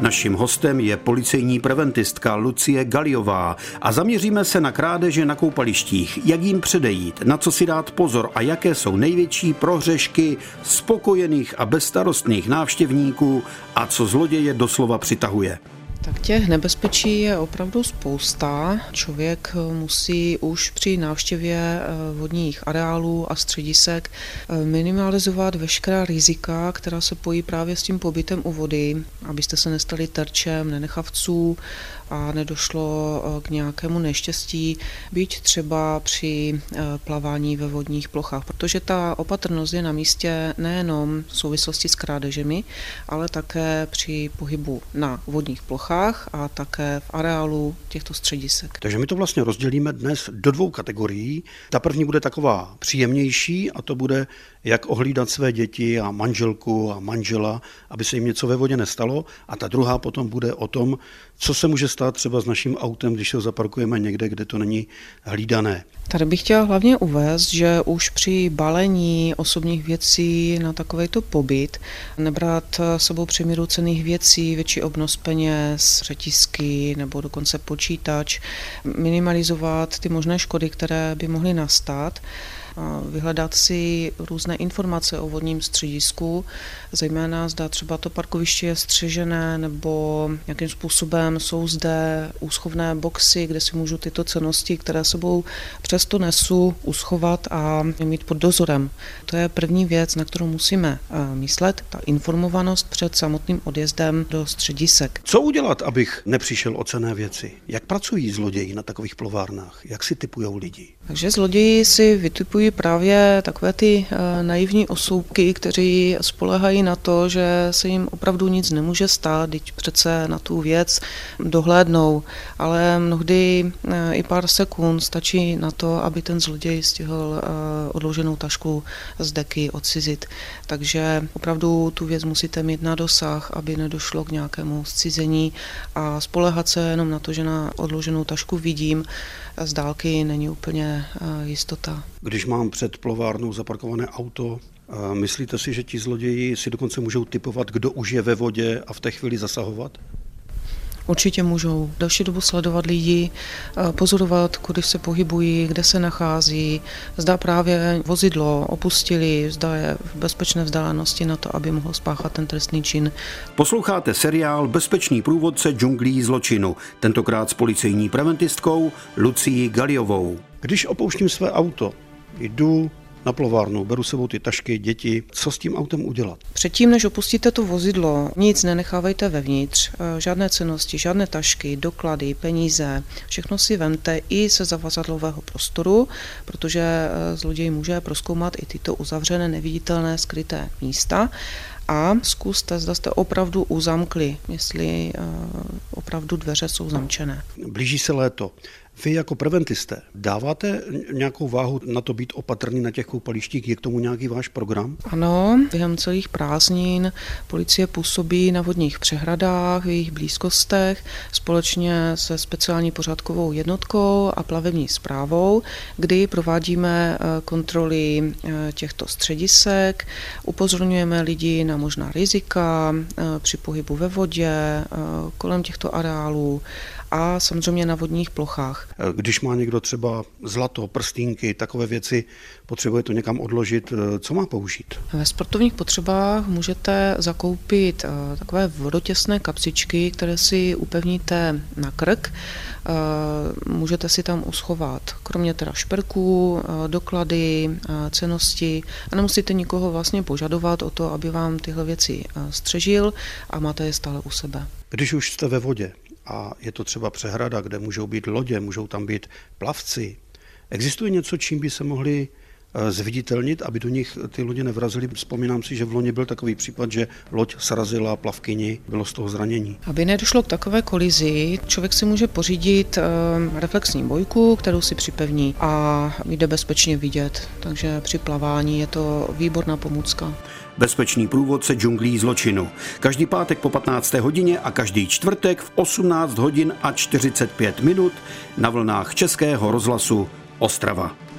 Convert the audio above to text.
Naším hostem je policejní preventistka Lucie Galiová a zaměříme se na krádeže na koupalištích, jak jim předejít, na co si dát pozor a jaké jsou největší prohřešky spokojených a bezstarostných návštěvníků a co zloděje doslova přitahuje. Tak těch nebezpečí je opravdu spousta. Člověk musí už při návštěvě eh, vodních areálů a středisek eh, minimalizovat veškerá rizika, která se pojí právě s tím pobytem u vody, abyste se nestali terčem nenechavců a nedošlo eh, k nějakému neštěstí, být třeba při plavání ve vodních plochách, protože ta opatrnost je na místě nejenom v souvislosti s krádežemi, ale také při pohybu na vodních plochách plochách a také v areálu těchto středisek. Takže my to vlastně rozdělíme dnes do dvou kategorií. Ta první bude taková příjemnější a to bude, jak ohlídat své děti a manželku a manžela, aby se jim něco ve vodě nestalo. A ta druhá potom bude o tom, co se může stát třeba s naším autem, když se ho zaparkujeme někde, kde to není hlídané. Tady bych chtěla hlavně uvést, že už při balení osobních věcí na takovýto pobyt nebrat sebou přemíru cených věcí, větší obnos peněz, řetisky nebo dokonce počítač, minimalizovat ty možné škody, které by mohly nastat vyhledat si různé informace o vodním středisku, zejména zda třeba to parkoviště je střežené nebo jakým způsobem jsou zde úschovné boxy, kde si můžu tyto cenosti, které sebou přesto nesu, uschovat a mít pod dozorem. To je první věc, na kterou musíme eh, myslet, ta informovanost před samotným odjezdem do středisek. Co udělat, abych nepřišel o cené věci? Jak pracují zloději na takových plovárnách? Jak si typují lidi? Takže zloději si vytipují právě takové ty eh, naivní osoubky, kteří spolehají na to, že se jim opravdu nic nemůže stát, teď přece na tu věc dohlédnou, ale mnohdy eh, i pár sekund stačí na to, aby ten zloděj stihl eh, odloženou tašku z deky odcizit. Takže opravdu tu věc musíte mít na dosah, aby nedošlo k nějakému zcizení a spolehat se jenom na to, že na odloženou tašku vidím, z dálky není úplně jistota. Když mám před plovárnou zaparkované auto, myslíte si, že ti zloději si dokonce můžou typovat, kdo už je ve vodě a v té chvíli zasahovat? Určitě můžou další dobu sledovat lidi, pozorovat, kudy se pohybují, kde se nachází, zda právě vozidlo opustili, zda je v bezpečné vzdálenosti na to, aby mohl spáchat ten trestný čin. Posloucháte seriál Bezpečný průvodce džunglí zločinu, tentokrát s policejní preventistkou Lucí Galiovou. Když opouštím své auto, jdu na plovárnu, beru sebou ty tašky, děti. Co s tím autem udělat? Předtím, než opustíte to vozidlo, nic nenechávejte vevnitř, eh, žádné cenosti, žádné tašky, doklady, peníze, všechno si vemte i se zavazadlového prostoru, protože eh, zloděj může proskoumat i tyto uzavřené, neviditelné, skryté místa a zkuste, zda jste opravdu uzamkli, jestli eh, opravdu dveře jsou zamčené. Blíží se léto. Vy jako preventisté dáváte nějakou váhu na to být opatrný na těch koupalištích? Je k tomu nějaký váš program? Ano, během celých prázdnin policie působí na vodních přehradách, v jejich blízkostech společně se speciální pořádkovou jednotkou a plavební zprávou, kdy provádíme eh, kontroly eh, těchto středisek, upozorňujeme lidi na možná rizika eh, při pohybu ve vodě, kolem těchto areálů a samozřejmě na vodních plochách. Když má někdo třeba zlato, prstínky, takové věci, potřebuje to někam odložit, co má použít? Ve sportovních potřebách můžete zakoupit eh, takové vodotěsné kapsičky, které si upevníte na krk. Eh, můžete si tam uschovat, kromě teda šperků, eh, doklady, cenosti a nemusíte nikoho vlastně požadovat o to, aby vám tyhle věci střežil a máte je stále u sebe. Když už jste ve vodě, a je to třeba přehrada, kde můžou být lodě, můžou tam být plavci. Existuje něco, čím by se mohli zviditelnit, aby do nich ty lodě nevrazily. Vzpomínám si, že v loni byl takový případ, že loď srazila plavkyni, bylo z toho zranění. Aby nedošlo k takové kolizi, člověk si může pořídit eh, reflexní bojku, kterou si připevní a jde bezpečně vidět. Takže při plavání je to výborná pomůcka bezpečný průvodce džunglí zločinu. Každý pátek po 15. hodině a každý čtvrtek v 18 hodin a 45 minut na vlnách Českého rozhlasu Ostrava.